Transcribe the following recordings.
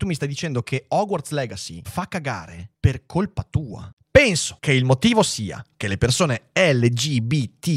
Tu mi stai dicendo che Hogwarts Legacy fa cagare per colpa tua. Penso che il motivo sia che le persone LGBTQIA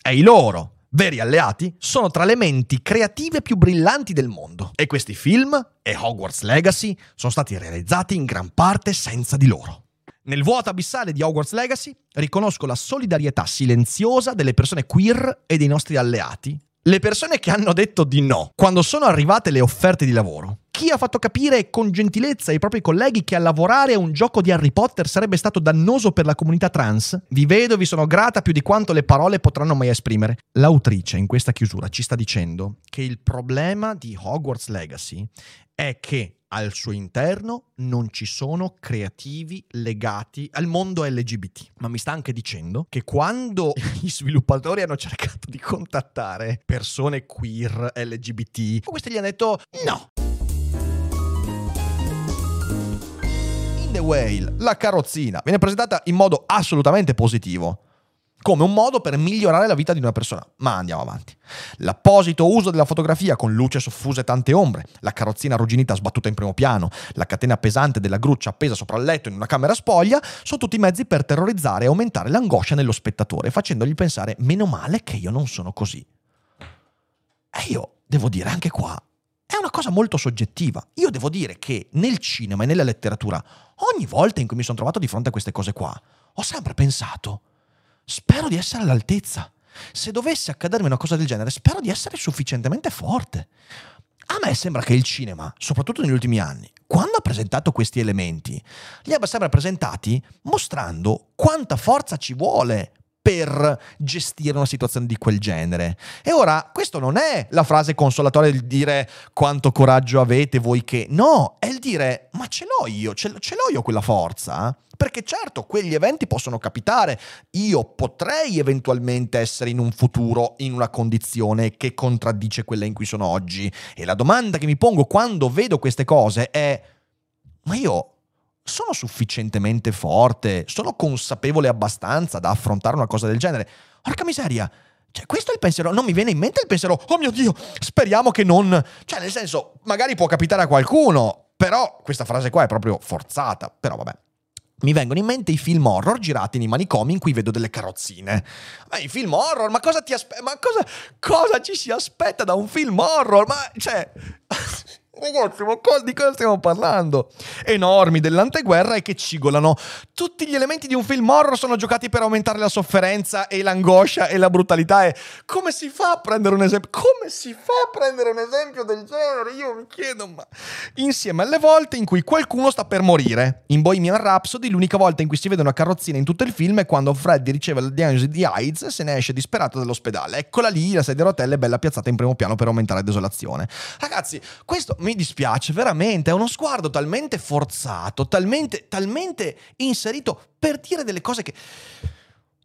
e i loro veri alleati sono tra le menti creative più brillanti del mondo. E questi film e Hogwarts Legacy sono stati realizzati in gran parte senza di loro. Nel vuoto abissale di Hogwarts Legacy riconosco la solidarietà silenziosa delle persone queer e dei nostri alleati le persone che hanno detto di no quando sono arrivate le offerte di lavoro. Chi ha fatto capire con gentilezza ai propri colleghi che a lavorare a un gioco di Harry Potter sarebbe stato dannoso per la comunità trans? Vi vedo vi sono grata più di quanto le parole potranno mai esprimere. L'autrice in questa chiusura ci sta dicendo che il problema di Hogwarts Legacy è che al suo interno non ci sono creativi legati al mondo LGBT. Ma mi sta anche dicendo che quando gli sviluppatori hanno cercato di contattare persone queer LGBT, questi gli hanno detto no. In The Whale, la carrozzina viene presentata in modo assolutamente positivo come un modo per migliorare la vita di una persona. Ma andiamo avanti. L'apposito uso della fotografia con luce soffusa e tante ombre, la carrozzina arrugginita sbattuta in primo piano, la catena pesante della gruccia appesa sopra il letto in una camera spoglia, sono tutti mezzi per terrorizzare e aumentare l'angoscia nello spettatore, facendogli pensare meno male che io non sono così. E io devo dire anche qua, è una cosa molto soggettiva. Io devo dire che nel cinema e nella letteratura, ogni volta in cui mi sono trovato di fronte a queste cose qua, ho sempre pensato spero di essere all'altezza. Se dovesse accadermi una cosa del genere, spero di essere sufficientemente forte. A me sembra che il cinema, soprattutto negli ultimi anni, quando ha presentato questi elementi, li abbia sempre presentati mostrando quanta forza ci vuole per gestire una situazione di quel genere. E ora, questo non è la frase consolatoria di dire quanto coraggio avete voi che... No, è il dire, ma ce l'ho io, ce l'ho io quella forza. Perché certo, quegli eventi possono capitare. Io potrei eventualmente essere in un futuro in una condizione che contraddice quella in cui sono oggi. E la domanda che mi pongo quando vedo queste cose è, ma io sono sufficientemente forte, sono consapevole abbastanza da affrontare una cosa del genere. Porca miseria! Cioè, questo è il pensiero. Non mi viene in mente il pensiero, oh mio Dio, speriamo che non. Cioè, nel senso, magari può capitare a qualcuno, però questa frase qua è proprio forzata. Però vabbè. Mi vengono in mente i film horror girati nei manicomi in cui vedo delle carrozzine. Ma i film horror, ma cosa ti aspetta? Ma cosa, cosa ci si aspetta da un film horror? Ma cioè. Ragazzi, ma di cosa stiamo parlando? Enormi dell'anteguerra e che cigolano. Tutti gli elementi di un film horror sono giocati per aumentare la sofferenza e l'angoscia e la brutalità. E come si fa a prendere un esempio? Come si fa a prendere un esempio del genere? Io mi chiedo, ma. Insieme alle volte in cui qualcuno sta per morire. In Bohemian Rhapsody, l'unica volta in cui si vede una carrozzina in tutto il film è quando Freddy riceve la diagnosi di AIDS e se ne esce disperato dall'ospedale. Eccola lì, la sedia a rotelle bella piazzata in primo piano per aumentare la desolazione. Ragazzi, questo mi dispiace veramente, è uno sguardo talmente forzato, talmente, talmente inserito per dire delle cose che...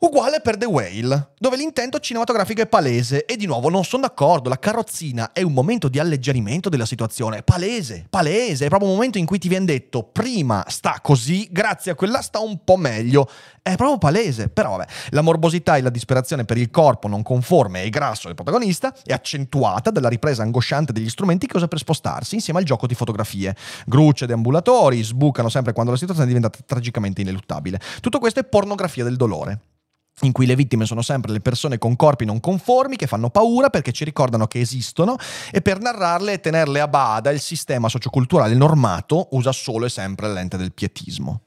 Uguale per The Whale, dove l'intento cinematografico è palese e di nuovo non sono d'accordo, la carrozzina è un momento di alleggerimento della situazione, palese, palese, è proprio un momento in cui ti viene detto prima sta così, grazie a quella sta un po' meglio, è proprio palese, però vabbè, la morbosità e la disperazione per il corpo non conforme e grasso del protagonista è accentuata dalla ripresa angosciante degli strumenti che usa per spostarsi insieme al gioco di fotografie. Grucce deambulatori sbucano sempre quando la situazione diventa tragicamente ineluttabile. Tutto questo è pornografia del dolore in cui le vittime sono sempre le persone con corpi non conformi che fanno paura perché ci ricordano che esistono e per narrarle e tenerle a bada il sistema socioculturale normato usa solo e sempre lente del pietismo.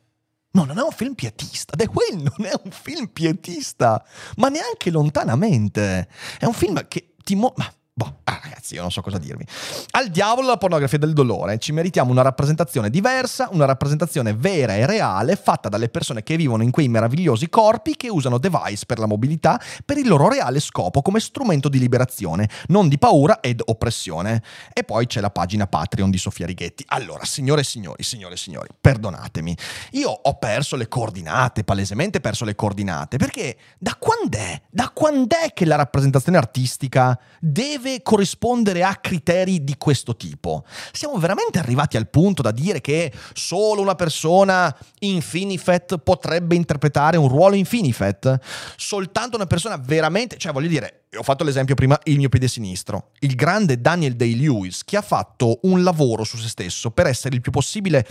No, non è un film pietista. The Whale non è un film pietista, ma neanche lontanamente. È un film che ti mo- Boh, ah, ragazzi, io non so cosa dirvi. Al diavolo la pornografia del dolore. Ci meritiamo una rappresentazione diversa, una rappresentazione vera e reale, fatta dalle persone che vivono in quei meravigliosi corpi che usano device per la mobilità per il loro reale scopo come strumento di liberazione, non di paura ed oppressione. E poi c'è la pagina Patreon di Sofia Righetti. Allora, signore e signori, signore e signori, perdonatemi. Io ho perso le coordinate, palesemente perso le coordinate, perché da quando? Da quando è che la rappresentazione artistica deve deve corrispondere a criteri di questo tipo. Siamo veramente arrivati al punto da dire che solo una persona in Finifet potrebbe interpretare un ruolo in Finifet? Soltanto una persona veramente, cioè voglio dire, ho fatto l'esempio prima, il mio piede sinistro, il grande Daniel Day-Lewis che ha fatto un lavoro su se stesso per essere il più possibile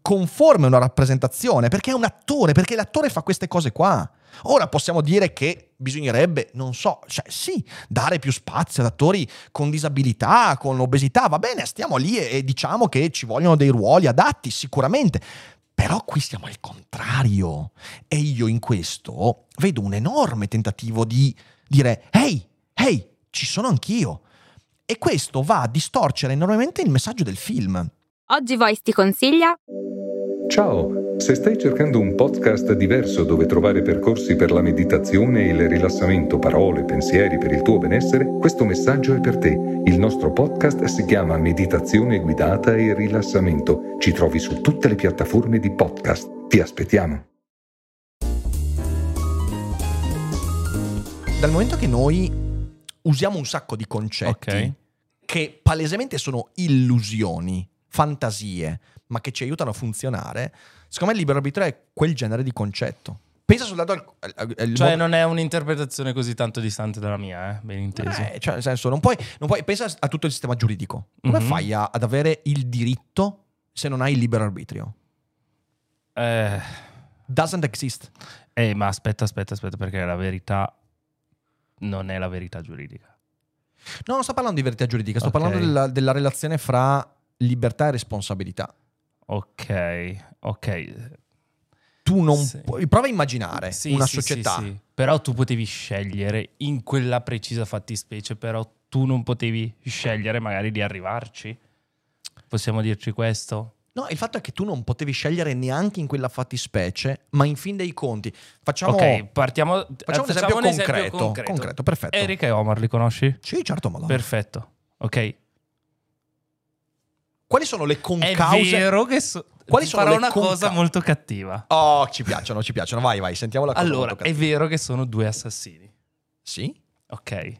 conforme a una rappresentazione, perché è un attore, perché l'attore fa queste cose qua. Ora possiamo dire che bisognerebbe, non so, cioè sì, dare più spazio ad attori con disabilità, con obesità, va bene, stiamo lì e, e diciamo che ci vogliono dei ruoli adatti, sicuramente. Però qui siamo al contrario. E io in questo vedo un enorme tentativo di dire, ehi, ehi, ci sono anch'io. E questo va a distorcere enormemente il messaggio del film. Oggi Voice ti consiglia Ciao, se stai cercando un podcast diverso dove trovare percorsi per la meditazione e il rilassamento, parole, pensieri per il tuo benessere, questo messaggio è per te. Il nostro podcast si chiama Meditazione guidata e rilassamento. Ci trovi su tutte le piattaforme di podcast. Ti aspettiamo. Dal momento che noi usiamo un sacco di concetti Ok. che palesemente sono illusioni, fantasie, ma che ci aiutano a funzionare, secondo me il libero arbitrio è quel genere di concetto. Pensa soltanto al, al- al Cioè, non è un'interpretazione così tanto distante dalla mia, eh? ben inteso. Eh, cioè, nel senso, non puoi, non puoi- pensa a tutto il sistema giuridico. Come Mhm. fai a- ad avere il diritto se non hai il libero arbitrio? Eh, Doesn't exist. eh, ma aspetta, aspetta, aspetta, perché la verità non è la verità giuridica. No, non sto parlando di verità giuridica, sto Ok. parlando della, della relazione fra libertà e responsabilità. Ok, ok. Tu non Sì. puoi. Prova a immaginare Sì, una sì, società. sì, sì. Però tu potevi scegliere in quella precisa fattispecie, però tu non potevi scegliere magari di arrivarci. Possiamo dirci questo? No, il fatto è che tu non potevi scegliere neanche in quella fattispecie, ma in fin dei conti. Facciamo, ok, partiamo. facciamo un facciamo esempio un esempio concreto. concreto. concreto, perfetto. Eric e Omar li conosci? Sì, certo, madonna. Perfetto. Ok. Quali sono le È concause? vero che so- Quali sono farò una conca- cosa molto cattiva. Oh, ci piacciono, ci piacciono. Vai, vai, sentiamo la cosa. Allora, è vero che sono due assassini. Sì? Ok.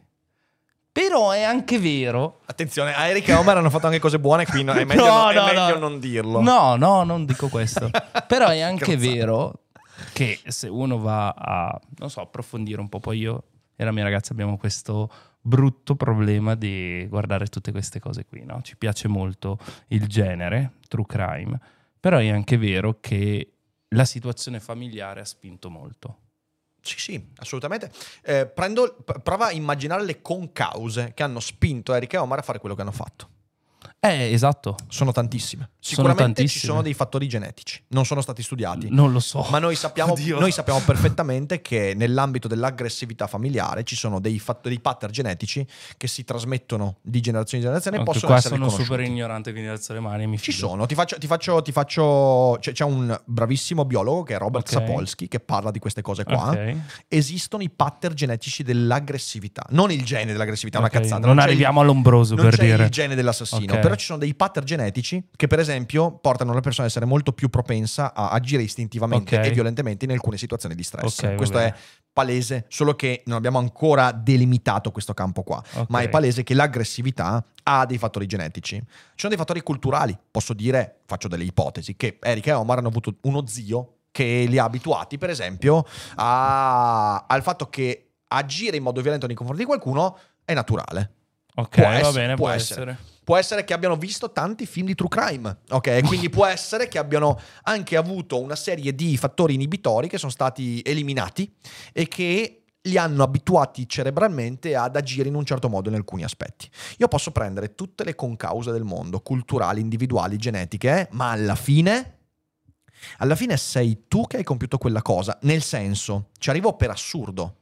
Però è anche vero. Attenzione, a Eric e Homer hanno fatto anche cose buone, qui no- è meglio, No, è no, meglio no. non dirlo. No, no, non dico questo. Però è anche vero che se uno va a, non so, approfondire un po', poi io e la mia ragazza abbiamo questo brutto problema di guardare tutte queste cose qui, no? Ci piace molto il genere, true crime, però è anche vero che la situazione familiare ha spinto molto. Sì, sì, assolutamente. Eh, prendo- prova a immaginare le concause che hanno spinto Eric e Omar a fare quello che hanno fatto. Eh, esatto. Sono tantissime. Sicuramente ci tantissime. sono dei fattori genetici, non sono stati studiati. Non lo so. Ma noi sappiamo, noi sappiamo perfettamente che nell'ambito dell'aggressività familiare ci sono dei, fat- dei pattern genetici che si trasmettono di generazione in generazione e Anche possono qua essere sono super ignorante, quindi alzo le mani e mi Ci fido. sono, ti faccio, ti faccio, ti faccio c'è, c'è un bravissimo biologo che è Robert Ok. Sapolsky che parla di queste cose qua. Ok. Esistono i pattern genetici dell'aggressività, non il gene dell'aggressività, è una cazzata. Non c'è arriviamo il, all'ombroso non per c'è dire. il gene dell'assassino, Ok. però ci sono dei pattern genetici che per esempio portano la persona ad essere molto più propensa a agire istintivamente Ok. e violentemente in alcune situazioni di stress. Ok, va Questo bene. è palese, solo che non abbiamo ancora delimitato questo campo qua, ma è palese che l'aggressività ha dei fattori genetici. Ci sono dei fattori culturali, posso dire, faccio delle ipotesi, che Eric e Omar hanno avuto uno zio che li ha abituati, per esempio, a- al fatto che agire in modo violento nei confronti di qualcuno è naturale. Ok, Può va essere, bene, può può essere. essere. Può essere che abbiano visto tanti film di true crime, ok? Quindi può essere che abbiano anche avuto una serie di fattori inibitori che sono stati eliminati e che li hanno abituati cerebralmente ad agire in un certo modo in alcuni aspetti. Io posso prendere tutte le concause del mondo, culturali, individuali, genetiche, ma alla fine alla fine sei tu che hai compiuto quella cosa, nel senso, ci arrivo per assurdo.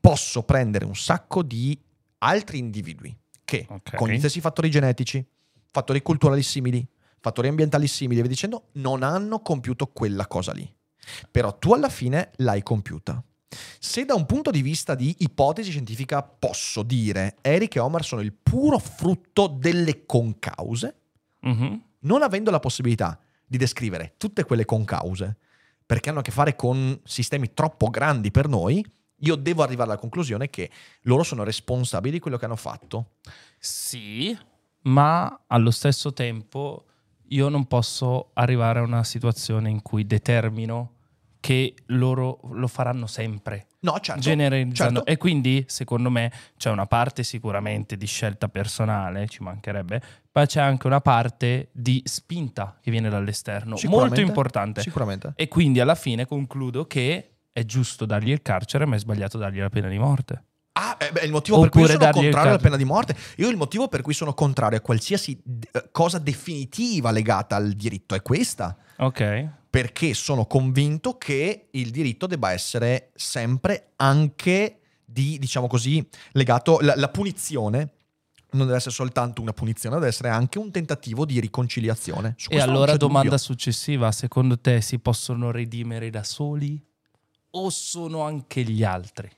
Posso prendere un sacco di altri individui che Ok. con gli stessi fattori genetici, fattori culturali simili, fattori ambientali simili e via dicendo, non hanno compiuto quella cosa lì. Però tu alla fine l'hai compiuta. Se da un punto di vista di ipotesi scientifica posso dire Eric e Omar sono il puro frutto delle concause, Mhm. non avendo la possibilità di descrivere tutte quelle concause, perché hanno a che fare con sistemi troppo grandi per noi, io devo arrivare alla conclusione che loro sono responsabili di quello che hanno fatto. Sì, ma allo stesso tempo io non posso arrivare a una situazione in cui determino che loro lo faranno sempre. No, certo. generalizzando. certo. E quindi, secondo me, c'è una parte sicuramente di scelta personale, ci mancherebbe, ma c'è anche una parte di spinta che viene dall'esterno, molto importante. Sicuramente. E quindi alla fine concludo che è giusto dargli il carcere, ma è sbagliato dargli la pena di morte. Ah, eh, beh, il motivo per cui Oppure sono contrario alla pena di morte. Io il motivo per cui sono contrario a qualsiasi eh, cosa definitiva legata al diritto è questa. Ok? Perché sono convinto che il diritto debba essere sempre anche di, diciamo così, legato. La, la punizione non deve essere soltanto una punizione, deve essere anche un tentativo di riconciliazione. E allora domanda dubbio. successiva, secondo te si possono redimere da soli o sono anche gli altri?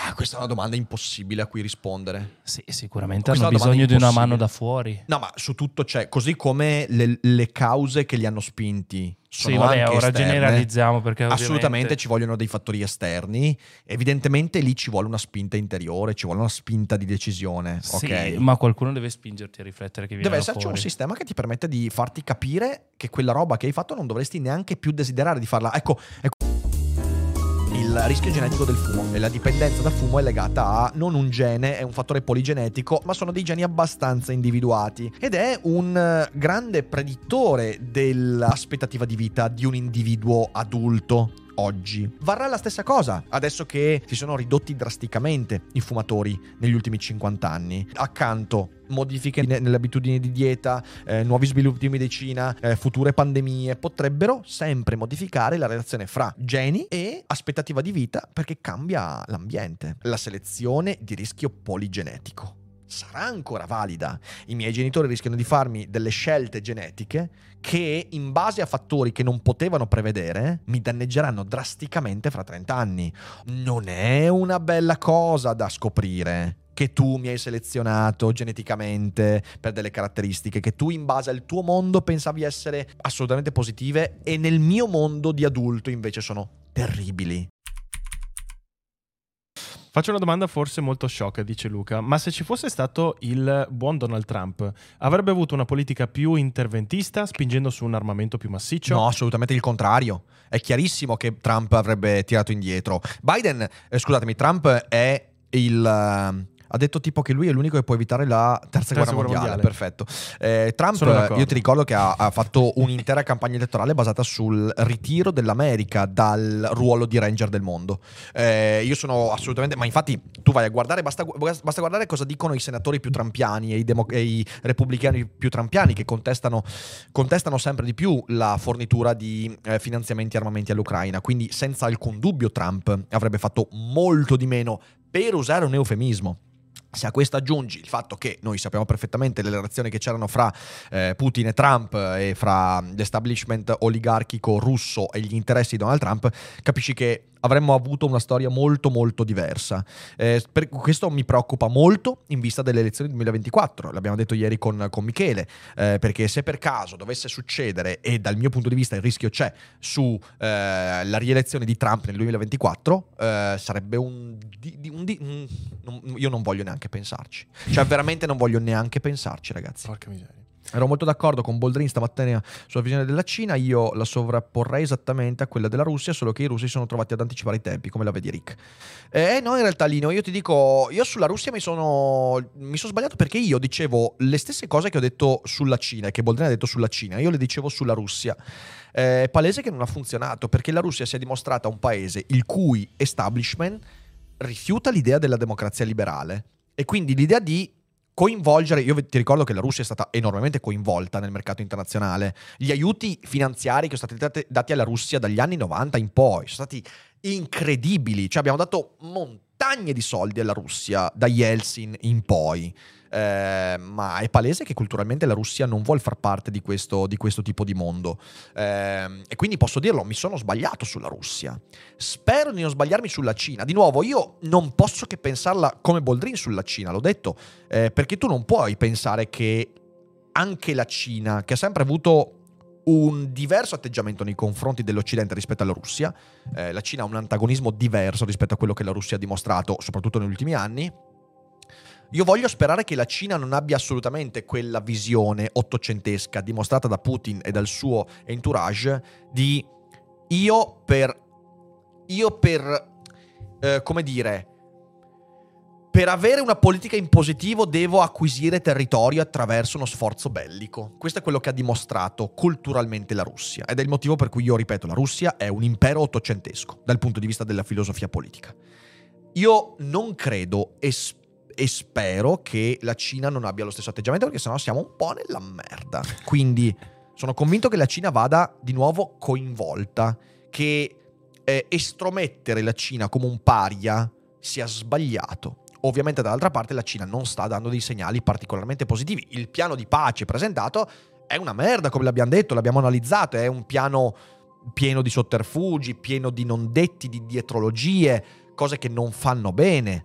Ah, questa è una domanda impossibile a cui rispondere. Sì, sicuramente Questa hanno è bisogno di una mano da fuori. No, ma su tutto c'è, così come le, le cause che li hanno spinti sono sì, vabbè, ora esterne. generalizziamo perché Assolutamente ovviamente... ci vogliono dei fattori esterni, evidentemente lì ci vuole una spinta interiore, ci vuole una spinta di decisione, Sì, ok? ma qualcuno deve spingerti a riflettere che viene Deve esserci un fuori. sistema che ti permette di farti capire che quella roba che hai fatto non dovresti neanche più desiderare di farla. Ecco, ecco il rischio genetico del fumo e la dipendenza dal fumo è legata a non un gene, è un fattore poligenetico, ma sono dei geni abbastanza individuati ed è un eh, grande predittore dell'aspettativa di vita di un individuo adulto. Oggi varrà la stessa cosa adesso che si sono ridotti drasticamente i fumatori negli ultimi 50 anni. Accanto modifiche ne- nelle abitudini di dieta, eh, nuovi sviluppi di medicina, eh, future pandemie potrebbero sempre modificare la relazione fra geni e aspettativa di vita perché cambia l'ambiente. La selezione di rischio poligenetico sarà ancora valida. I miei genitori rischiano di farmi delle scelte genetiche che in base a fattori che non potevano prevedere mi danneggeranno drasticamente fra 30 anni. Non è una bella cosa da scoprire che tu mi hai selezionato geneticamente per delle caratteristiche che tu in base al tuo mondo pensavi essere assolutamente positive e nel mio mondo di adulto invece sono terribili. Faccio una domanda forse molto sciocca, dice Luca, ma se ci fosse stato il buon Donald Trump, avrebbe avuto una politica più interventista, spingendo su un armamento più massiccio? No, assolutamente il contrario. È chiarissimo che Trump avrebbe tirato indietro. Biden, eh, scusatemi, Trump è il... eh, ha detto tipo che lui è l'unico che può evitare la terza, guerra, guerra mondiale. mondiale. Perfetto. Eh, Trump, io ti ricordo che ha, ha fatto un'intera campagna elettorale basata sul ritiro dell'America dal ruolo di ranger del mondo. Eh, io sono assolutamente... Ma infatti tu vai a guardare, basta, basta guardare cosa dicono i senatori più trampiani e i, demo- e i repubblicani più trampiani che contestano contestano sempre di più la fornitura di eh, finanziamenti e armamenti all'Ucraina. Quindi, senza alcun dubbio, Trump avrebbe fatto molto di meno per usare un eufemismo. Se a questo aggiungi il fatto che noi sappiamo perfettamente le relazioni che c'erano fra eh, Putin e Trump e fra l'establishment oligarchico russo e gli interessi di Donald Trump, capisci che avremmo avuto una storia molto molto diversa. Eh, per questo mi preoccupa molto in vista delle elezioni del 2024, l'abbiamo detto ieri con, con Michele, eh, perché se per caso dovesse succedere, e dal mio punto di vista il rischio c'è, su eh, rielezione di Trump nel 2024, eh, sarebbe un... di- di- un di- un- non- io non voglio neanche pensarci. Cioè veramente non voglio neanche pensarci ragazzi. Porca miseria. Ero molto d'accordo con Boldrin stamattina sulla visione della Cina, io la sovrapporrei esattamente a quella della Russia, solo che i russi si sono trovati ad anticipare i tempi, come la vedi Rick. Eh no, in realtà Lino, io ti dico, io sulla Russia mi sono, mi sono sbagliato perché io dicevo le stesse cose che ho detto sulla Cina, che Boldrin ha detto sulla Cina, io le dicevo sulla Russia. Eh, È palese che non ha funzionato, perché la Russia si è dimostrata un paese il cui establishment rifiuta l'idea della democrazia liberale e quindi l'idea di coinvolgere, io ti ricordo che la Russia è stata enormemente coinvolta nel mercato internazionale, gli aiuti finanziari che sono stati dati- alla Russia dagli anni 90 in poi sono stati incredibili, cioè abbiamo dato montagne di soldi alla Russia da Yeltsin in poi. Eh, ma è palese che culturalmente la Russia non vuole far parte di questo, di questo tipo di mondo. Eh, e quindi posso dirlo, mi sono sbagliato sulla Russia. Spero di non sbagliarmi sulla Cina. Di nuovo, io non posso che pensarla come Boldrin sulla Cina, l'ho detto, eh, perché tu non puoi pensare che anche la Cina, che ha sempre avuto un diverso atteggiamento nei confronti dell'Occidente rispetto alla Russia, eh, la Cina ha un antagonismo diverso rispetto a quello che la Russia ha dimostrato, soprattutto negli ultimi anni, io voglio sperare che la Cina non abbia assolutamente quella visione ottocentesca dimostrata da Putin e dal suo entourage di io per... io per... Eh, come dire... Per avere una politica in positivo devo acquisire territorio attraverso uno sforzo bellico. Questo è quello che ha dimostrato culturalmente la Russia ed è il motivo per cui io ripeto, la Russia è un impero ottocentesco dal punto di vista della filosofia politica. Io non credo e spero e spero che la Cina non abbia lo stesso atteggiamento perché sennò siamo un po' nella merda. Quindi sono convinto che la Cina vada di nuovo coinvolta, che eh, estromettere la Cina come un paria sia sbagliato. Ovviamente dall'altra parte la Cina non sta dando dei segnali particolarmente positivi. Il piano di pace presentato è una merda, come l'abbiamo detto, l'abbiamo analizzato, è un piano pieno di sotterfugi, pieno di non detti, di dietrologie, cose che non fanno bene